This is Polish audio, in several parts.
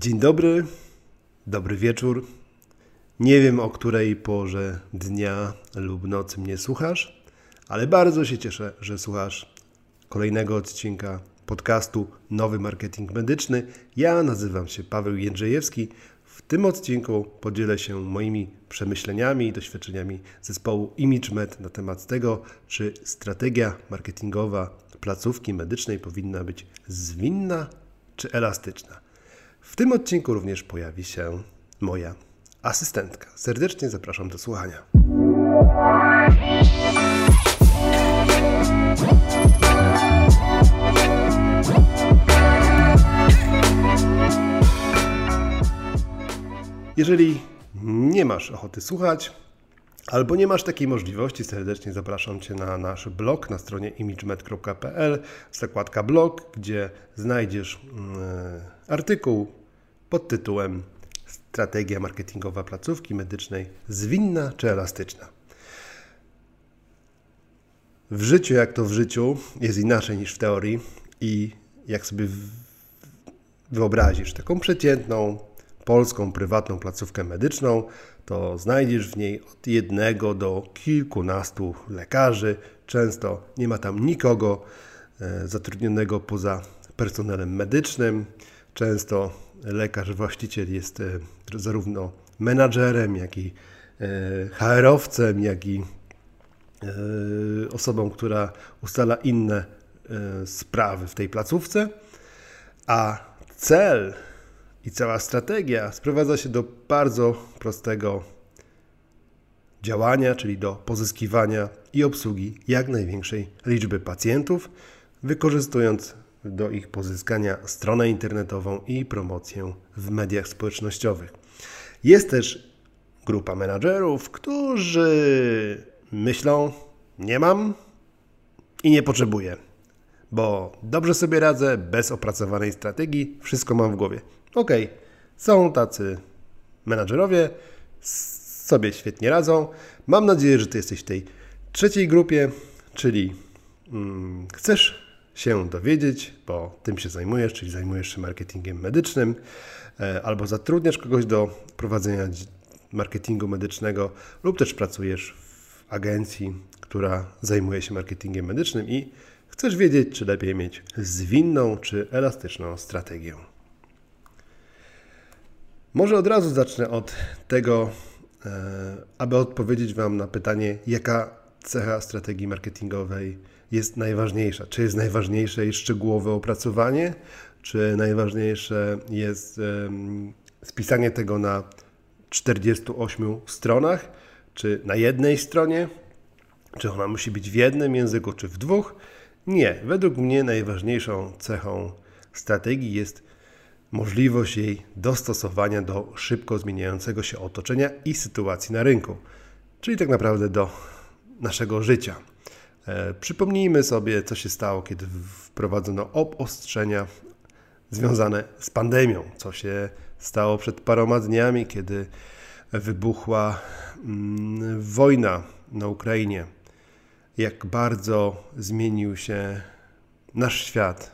Dzień dobry, dobry wieczór. Nie wiem o której porze dnia lub nocy mnie słuchasz, ale bardzo się cieszę, że słuchasz kolejnego odcinka podcastu Nowy Marketing Medyczny. Ja nazywam się Paweł Jędrzejewski. W tym odcinku podzielę się moimi przemyśleniami i doświadczeniami zespołu ImageMed na temat tego, czy strategia marketingowa placówki medycznej powinna być zwinna czy elastyczna. W tym odcinku również pojawi się moja asystentka. Serdecznie zapraszam do słuchania. Jeżeli nie masz ochoty słuchać, albo nie masz takiej możliwości, serdecznie zapraszam Cię na nasz blog na stronie imagemed.pl, zakładka blog, gdzie znajdziesz yy, artykuł pod tytułem Strategia marketingowa placówki medycznej zwinna czy elastyczna. W życiu, jak to w życiu, jest inaczej niż w teorii i jak sobie wyobrazisz taką przeciętną polską prywatną placówkę medyczną, to znajdziesz w niej od jednego do kilkunastu lekarzy. Często nie ma tam nikogo e, zatrudnionego poza personelem medycznym. Często lekarz, właściciel jest e, zarówno menadżerem, jak i e, HR-owcem, jak i osobą, która ustala inne sprawy w tej placówce. A cel i cała strategia sprowadza się do bardzo prostego działania, czyli do pozyskiwania i obsługi jak największej liczby pacjentów, wykorzystując do ich pozyskania stronę internetową i promocję w mediach społecznościowych. Jest też grupa menadżerów, którzy myślą: Nie mam i nie potrzebuję, bo dobrze sobie radzę bez opracowanej strategii, wszystko mam w głowie. Ok, są tacy menadżerowie, sobie świetnie radzą. Mam nadzieję, że Ty jesteś w tej trzeciej grupie, czyli mm, chcesz się dowiedzieć, bo tym się zajmujesz, czyli zajmujesz się marketingiem medycznym, e, albo zatrudniasz kogoś do prowadzenia marketingu medycznego, lub też pracujesz w agencji, która zajmuje się marketingiem medycznym i chcesz wiedzieć, czy lepiej mieć zwinną czy elastyczną strategię. Może od razu zacznę od tego, e, aby odpowiedzieć Wam na pytanie, jaka cecha strategii marketingowej jest najważniejsza. Czy jest najważniejsze szczegółowe opracowanie, czy najważniejsze jest spisanie tego na 48 stronach, czy na jednej stronie, czy ona musi być w jednym języku, czy w dwóch? Nie. Według mnie najważniejszą cechą strategii jest możliwość jej dostosowania do szybko zmieniającego się otoczenia i sytuacji na rynku, czyli tak naprawdę do naszego życia. E, przypomnijmy sobie, co się stało, kiedy wprowadzono obostrzenia związane z pandemią, co się stało przed paroma dniami, kiedy wybuchła mm, wojna na Ukrainie. Jak bardzo zmienił się nasz świat,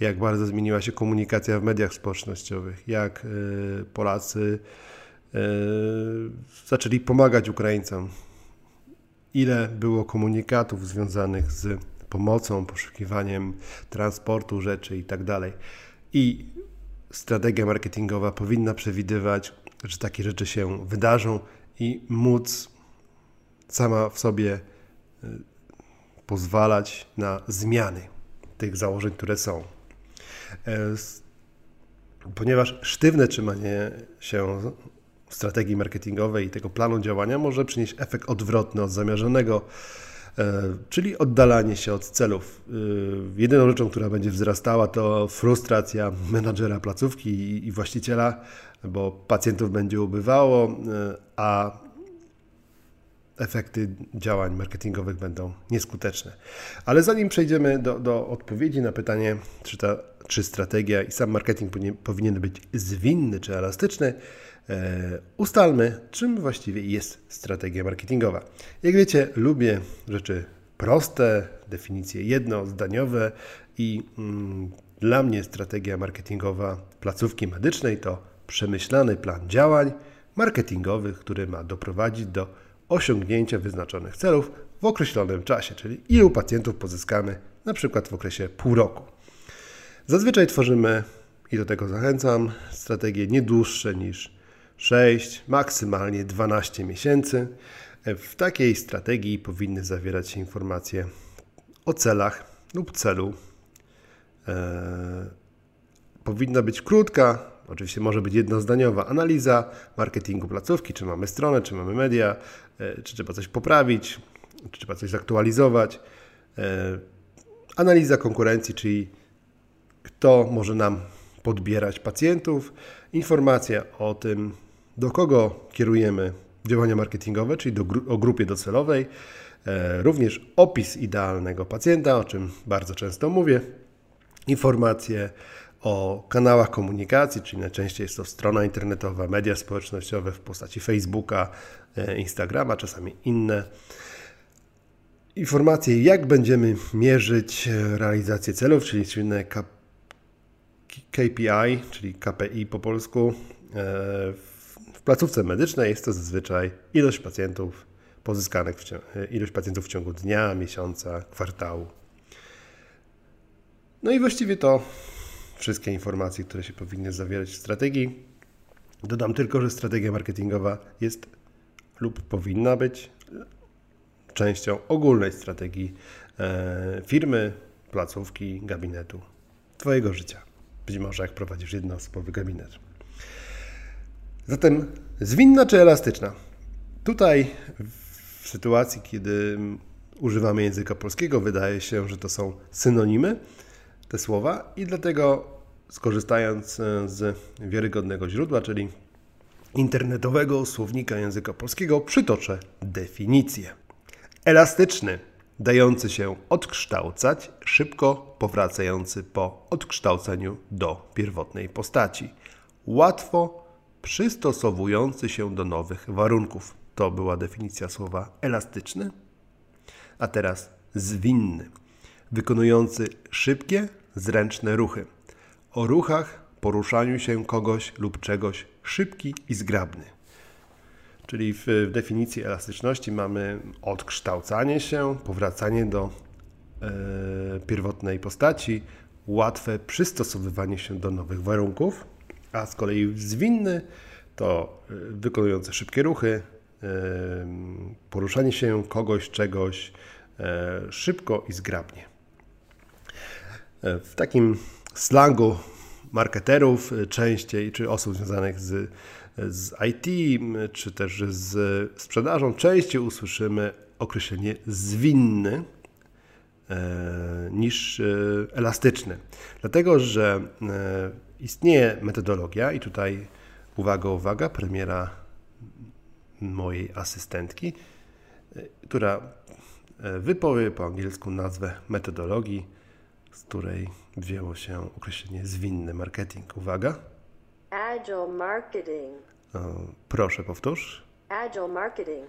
jak bardzo zmieniła się komunikacja w mediach społecznościowych, jak y, Polacy y, zaczęli pomagać Ukraińcom. Ile było komunikatów związanych z pomocą, poszukiwaniem transportu rzeczy itd. Tak I strategia marketingowa powinna przewidywać, że takie rzeczy się wydarzą i móc sama w sobie y, pozwalać na zmiany tych założeń, które są. E, ponieważ sztywne trzymanie się strategii marketingowej i tego planu działania może przynieść efekt odwrotny od zamierzonego, e, czyli oddalanie się od celów. E, jedyną rzeczą, która będzie wzrastała, to frustracja menadżera placówki i właściciela, bo pacjentów będzie ubywało, a efekty działań marketingowych będą nieskuteczne. Ale zanim przejdziemy do, do odpowiedzi na pytanie, czy, ta, czy strategia i sam marketing powinien, być zwinny czy elastyczny, e, ustalmy, czym właściwie jest strategia marketingowa. Jak wiecie, lubię rzeczy proste, definicje jednozdaniowe i mm, Dla mnie strategia marketingowa placówki medycznej to przemyślany plan działań marketingowych, który ma doprowadzić do osiągnięcia wyznaczonych celów w określonym czasie, czyli ilu pacjentów pozyskamy na przykład w okresie pół roku. Zazwyczaj tworzymy, i do tego zachęcam, strategie nie dłuższe niż 6, maksymalnie 12 miesięcy. W takiej strategii powinny zawierać się informacje o celach lub celu. Eee, powinna być krótka, oczywiście może być jednozdaniowa analiza marketingu placówki, czy mamy stronę, czy mamy media, e, czy trzeba coś poprawić, czy trzeba coś zaktualizować. E, analiza konkurencji, czyli kto może nam podbierać pacjentów, informacja o tym, do kogo kierujemy działania marketingowe, czyli do, o grupie docelowej, e, również opis idealnego pacjenta, o czym bardzo często mówię, informacje o kanałach komunikacji, czyli najczęściej jest to strona internetowa, media społecznościowe w postaci Facebooka, e, Instagrama, czasami inne. Informacje, jak będziemy mierzyć e, realizację celów, czyli słynne KPI, czyli KPI po polsku. E, w placówce medycznej jest to zazwyczaj ilość pacjentów pozyskanych, w ciągu, ilość pacjentów w ciągu dnia, miesiąca, kwartału. No i właściwie to wszystkie informacje, które się powinny zawierać w strategii. Dodam tylko, że strategia marketingowa jest lub powinna być częścią ogólnej strategii e, firmy, placówki, gabinetu, Twojego życia. Być może jak prowadzisz jednoosobowy gabinet. Zatem zwinna czy elastyczna? Tutaj w sytuacji, kiedy używamy języka polskiego, wydaje się, że to są synonimy te słowa i dlatego skorzystając e, z wiarygodnego źródła, czyli internetowego słownika języka polskiego, przytoczę definicję. Elastyczny, dający się odkształcać, szybko powracający po odkształceniu do pierwotnej postaci. Łatwo przystosowujący się do nowych warunków. To była definicja słowa elastyczny. A teraz zwinny, wykonujący szybkie, zręczne ruchy. O ruchach, poruszaniu się kogoś lub czegoś szybki i zgrabny. Czyli w definicji elastyczności mamy odkształcanie się, powracanie do e, pierwotnej postaci, łatwe przystosowywanie się do nowych warunków, a z kolei zwinny to e, wykonujące szybkie ruchy, e, poruszanie się kogoś, czegoś szybko i zgrabnie. W takim slangu marketerów częściej, czy osób związanych z, z IT, czy też z sprzedażą, częściej usłyszymy określenie zwinny e, niż e, elastyczny. Dlatego, że istnieje metodologia i tutaj uwaga, uwaga, premiera mojej asystentki, która wypowie po angielsku nazwę metodologii z której wzięło się określenie zwinny marketing. Uwaga. Agile marketing. O, proszę powtórz. Agile marketing.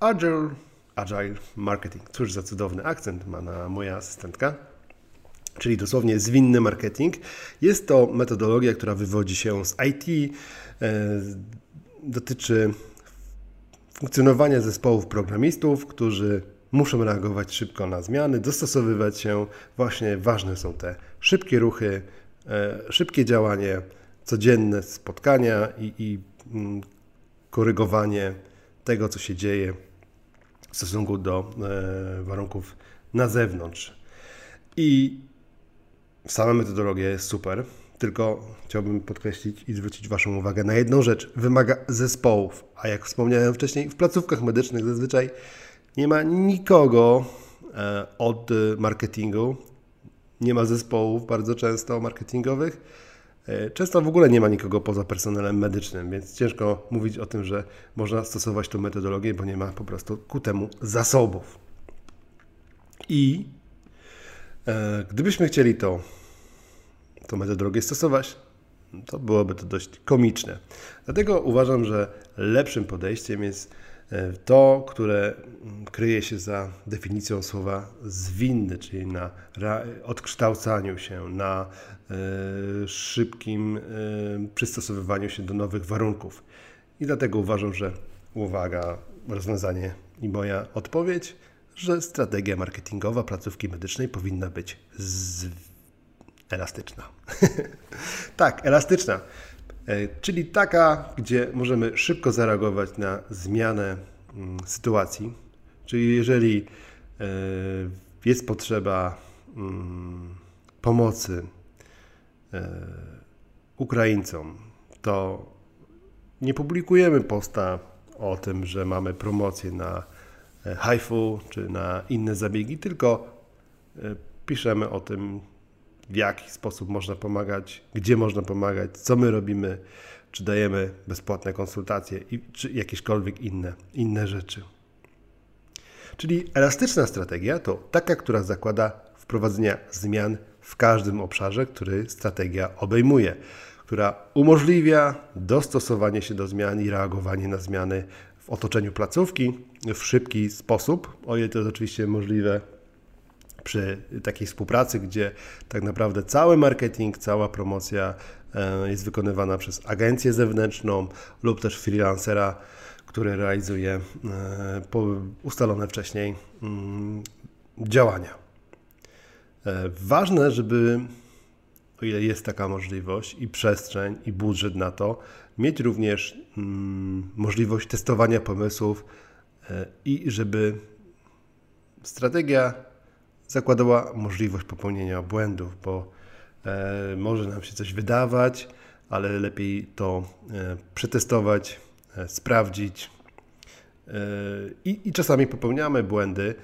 Agile, agile marketing. Cóż za cudowny akcent ma na moja asystentka. Czyli dosłownie zwinny marketing. Jest to metodologia, która wywodzi się z IT, e, dotyczy funkcjonowania zespołów programistów, którzy muszą reagować szybko na zmiany, dostosowywać się. Właśnie ważne są te szybkie ruchy, e, szybkie działanie, codzienne spotkania i, i mm, korygowanie tego, co się dzieje w stosunku do e, warunków na zewnątrz. I sama metodologia jest super, tylko chciałbym podkreślić i zwrócić Waszą uwagę na jedną rzecz. Wymaga zespołów, a jak wspomniałem wcześniej, w placówkach medycznych zazwyczaj nie ma nikogo e, od marketingu, nie ma zespołów bardzo często marketingowych. E, często w ogóle nie ma nikogo poza personelem medycznym, więc ciężko mówić o tym, że można stosować tę metodologię, bo nie ma po prostu ku temu zasobów. I e, gdybyśmy chcieli to, tą metodologię stosować, to byłoby to dość komiczne. Dlatego uważam, że lepszym podejściem jest to, które mm, kryje się za definicją słowa zwinny, czyli na odkształcaniu się, na e, szybkim e, przystosowywaniu się do nowych warunków. I dlatego uważam, że uwaga, rozwiązanie i moja odpowiedź, że strategia marketingowa placówki medycznej powinna być z... elastyczna. tak, elastyczna. E, czyli taka, gdzie możemy szybko zareagować na zmianę mm, sytuacji. Czyli jeżeli e, jest potrzeba mm, pomocy e, Ukraińcom, to nie publikujemy posta o tym, że mamy promocję na HIFU czy na inne zabiegi, tylko piszemy o tym, w jaki sposób można pomagać, gdzie można pomagać, co my robimy, czy dajemy bezpłatne konsultacje, i, czy jakiekolwiek inne, inne rzeczy. Czyli elastyczna strategia to taka, która zakłada wprowadzenia zmian w każdym obszarze, który strategia obejmuje, która umożliwia dostosowanie się do zmian i reagowanie na zmiany w otoczeniu placówki w szybki sposób, o ile to jest oczywiście możliwe przy takiej współpracy, gdzie tak naprawdę cały marketing, cała promocja e, jest wykonywana przez agencję zewnętrzną lub też freelancera, który realizuje e, ustalone wcześniej mm, działania. E, ważne, żeby o ile jest taka możliwość i przestrzeń i budżet na to, mieć również mm, możliwość testowania pomysłów i żeby strategia zakładała możliwość popełnienia błędów, bo e, może nam się coś wydawać, ale lepiej to e, przetestować, e, sprawdzić. E, I, I czasami popełniamy błędy,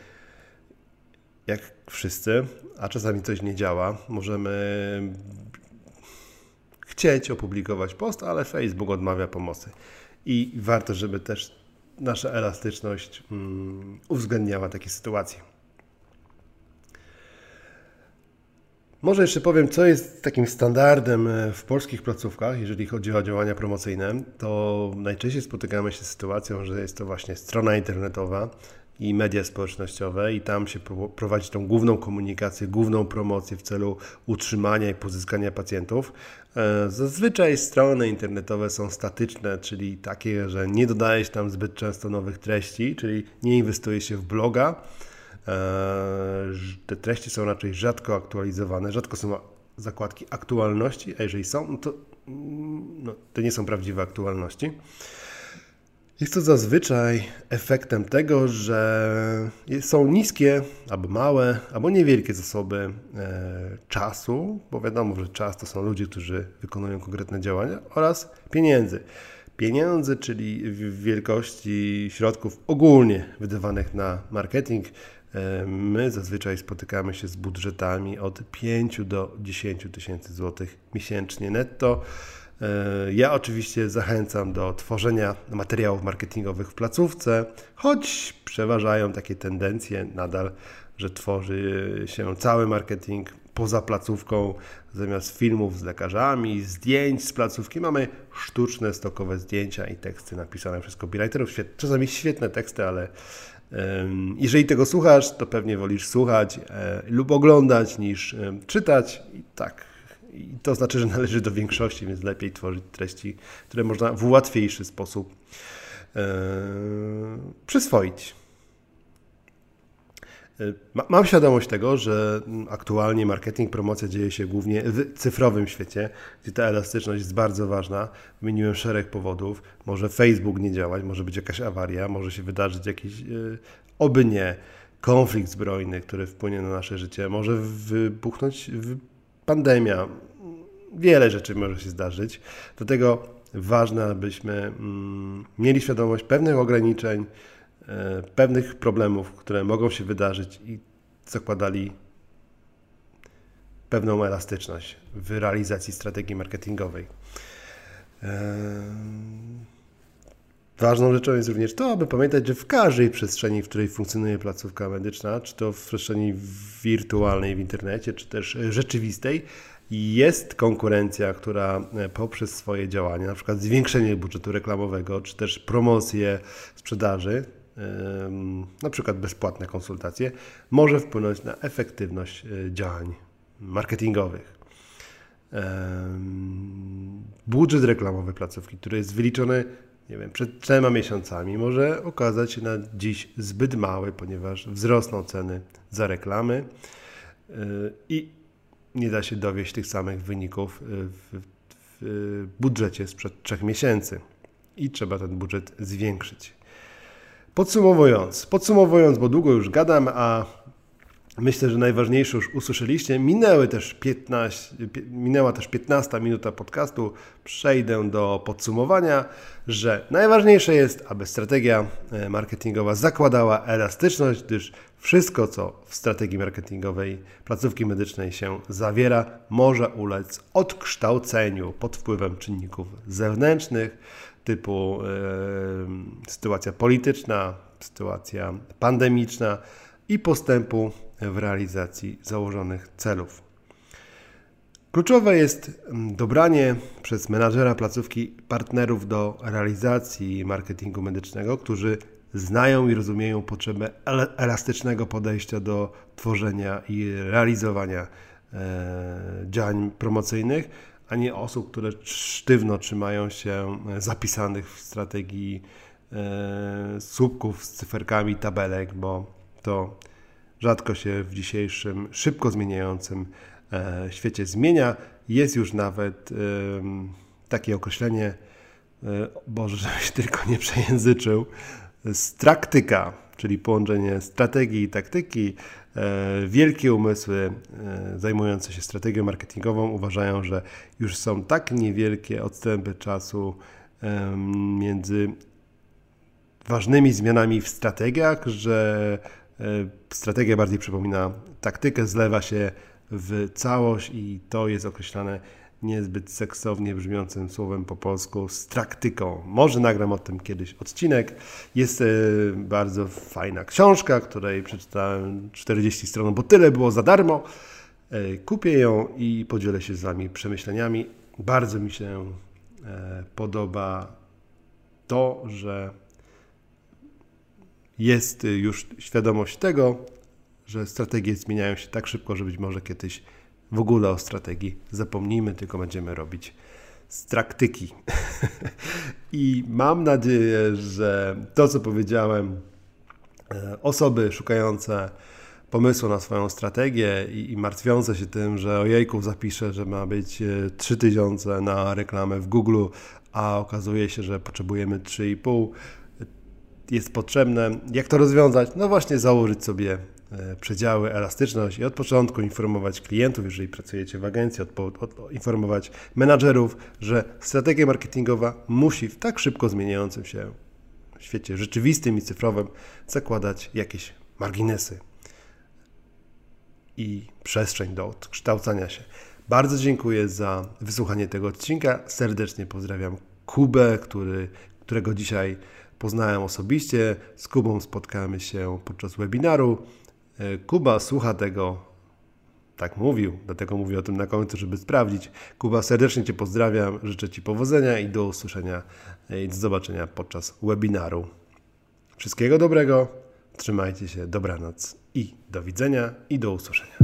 jak wszyscy, a czasami coś nie działa. Możemy chcieć opublikować post, ale Facebook odmawia pomocy. I warto, żeby też nasza elastyczność mm, uwzględniała takie sytuacje. Może jeszcze powiem, co jest takim standardem e, w polskich placówkach, jeżeli chodzi o działania promocyjne. To najczęściej spotykamy się z sytuacją, że jest to właśnie strona internetowa i media społecznościowe, i tam się prowadzi tą główną komunikację, główną promocję w celu utrzymania i pozyskania pacjentów. E, zazwyczaj strony internetowe są statyczne, czyli takie, że nie dodaje się tam zbyt często nowych treści, czyli nie inwestuje się w bloga te treści są raczej rzadko aktualizowane, rzadko są zakładki aktualności, a jeżeli są, no to, mm, no, to nie są prawdziwe aktualności. Jest to zazwyczaj efektem tego, że są niskie, albo małe, albo niewielkie zasoby e, czasu, bo wiadomo, że czas to są ludzie, którzy wykonują konkretne działania, oraz pieniędzy. Pieniędzy, czyli wielkości środków ogólnie wydawanych na marketing, E, my zazwyczaj spotykamy się z budżetami od 5 do 10 tysięcy złotych miesięcznie netto. E, ja oczywiście zachęcam do tworzenia materiałów marketingowych w placówce, choć przeważają takie tendencje nadal, że tworzy się cały marketing poza placówką, zamiast filmów z lekarzami, zdjęć z placówki, mamy sztuczne, stokowe zdjęcia i teksty napisane przez copywriterów. Czasami świetne teksty, ale jeżeli tego słuchasz, to pewnie wolisz słuchać e, lub oglądać niż czytać. I tak. I to znaczy, że należy do większości, więc lepiej tworzyć treści, które można w łatwiejszy sposób e, przyswoić. Mam świadomość tego, że aktualnie marketing, promocja dzieje się głównie w cyfrowym świecie, gdzie ta elastyczność jest bardzo ważna. Wymieniłem szereg powodów. Może Facebook nie działać, może być jakaś awaria, może się wydarzyć jakiś, e, oby nie, konflikt zbrojny, który wpłynie na nasze życie, może wybuchnąć pandemia. Wiele rzeczy może się zdarzyć. Dlatego ważne, abyśmy mm, mieli świadomość pewnych ograniczeń, pewnych problemów, które mogą się wydarzyć i zakładali pewną elastyczność w realizacji strategii marketingowej. E, ważną rzeczą jest również to, aby pamiętać, że w każdej przestrzeni, w której funkcjonuje placówka medyczna, czy to w przestrzeni wirtualnej w internecie, czy też rzeczywistej, jest konkurencja, która e, poprzez swoje działania, na przykład zwiększenie budżetu reklamowego, czy też promocję sprzedaży, na przykład bezpłatne konsultacje, może wpłynąć na efektywność e, działań marketingowych. Budżet reklamowy placówki, który jest wyliczony nie wiem, przed trzema miesiącami, może okazać się na dziś zbyt mały, ponieważ wzrosną ceny za reklamy e, i nie da się dowieść tych samych wyników w, w budżecie sprzed trzech miesięcy i trzeba ten budżet zwiększyć. Podsumowując, podsumowując, bo długo już gadam, a myślę, że najważniejsze już usłyszeliście. Minęły też 15, minęła też 15 minuta podcastu. Przejdę do podsumowania, że najważniejsze jest, aby strategia e, marketingowa zakładała elastyczność, gdyż wszystko, co w strategii marketingowej placówki medycznej się zawiera, może ulec odkształceniu pod wpływem czynników zewnętrznych typu e, sytuacja polityczna, sytuacja pandemiczna i postępu w realizacji założonych celów. Kluczowe jest mm, dobranie przez menadżera placówki partnerów do realizacji marketingu medycznego, którzy znają i rozumieją potrzebę elastycznego podejścia do tworzenia i realizowania e, działań promocyjnych, a nie osób, które sztywno trzymają się e, zapisanych w strategii e, słupków z cyferkami, tabelek, bo to rzadko się w dzisiejszym szybko zmieniającym świecie zmienia. Jest już nawet takie określenie, Boże, żebyś tylko nie przejęzyczył, straktyka, czyli połączenie strategii i taktyki. E, wielkie umysły e, zajmujące się strategią marketingową uważają, że już są tak niewielkie odstępy czasu między ważnymi zmianami w strategiach, że e, strategia bardziej przypomina taktykę, zlewa się w całość i to jest określane niezbyt seksownie brzmiącym słowem po polsku z traktyką. Może nagram o tym kiedyś odcinek. Jest e, bardzo fajna książka, której przeczytałem 40 stron, bo tyle było za darmo. E, kupię ją i podzielę się z Wami przemyśleniami. Bardzo mi się e, podoba to, że jest już świadomość tego, że strategie zmieniają się tak szybko, że być może kiedyś w ogóle o strategii zapomnijmy, tylko będziemy robić z traktyki. I mam nadzieję, że to, co powiedziałem, e, osoby szukające pomysłu na swoją strategię i, i martwiące się tym, że ojejku zapiszę, że ma być 3000 e, na reklamę w Google, a okazuje się, że potrzebujemy 3,5 jest potrzebne. Jak to rozwiązać? No właśnie założyć sobie E, przedziały, elastyczność i od początku informować klientów, jeżeli pracujecie w agencji, od, od, informować menadżerów, że strategia marketingowa musi w tak szybko zmieniającym się świecie rzeczywistym i cyfrowym zakładać jakieś marginesy i przestrzeń do odkształcania się. Bardzo dziękuję za wysłuchanie tego odcinka. Serdecznie pozdrawiam Kubę, który, którego dzisiaj poznałem osobiście. Z Kubą spotkamy się podczas webinaru. E, Kuba słucha tego, tak mówił, dlatego mówię o tym na końcu, żeby sprawdzić. Kuba, serdecznie Cię pozdrawiam, życzę Ci powodzenia i do usłyszenia e, i do zobaczenia podczas webinaru. Wszystkiego dobrego, trzymajcie się, dobranoc i do widzenia i do usłyszenia.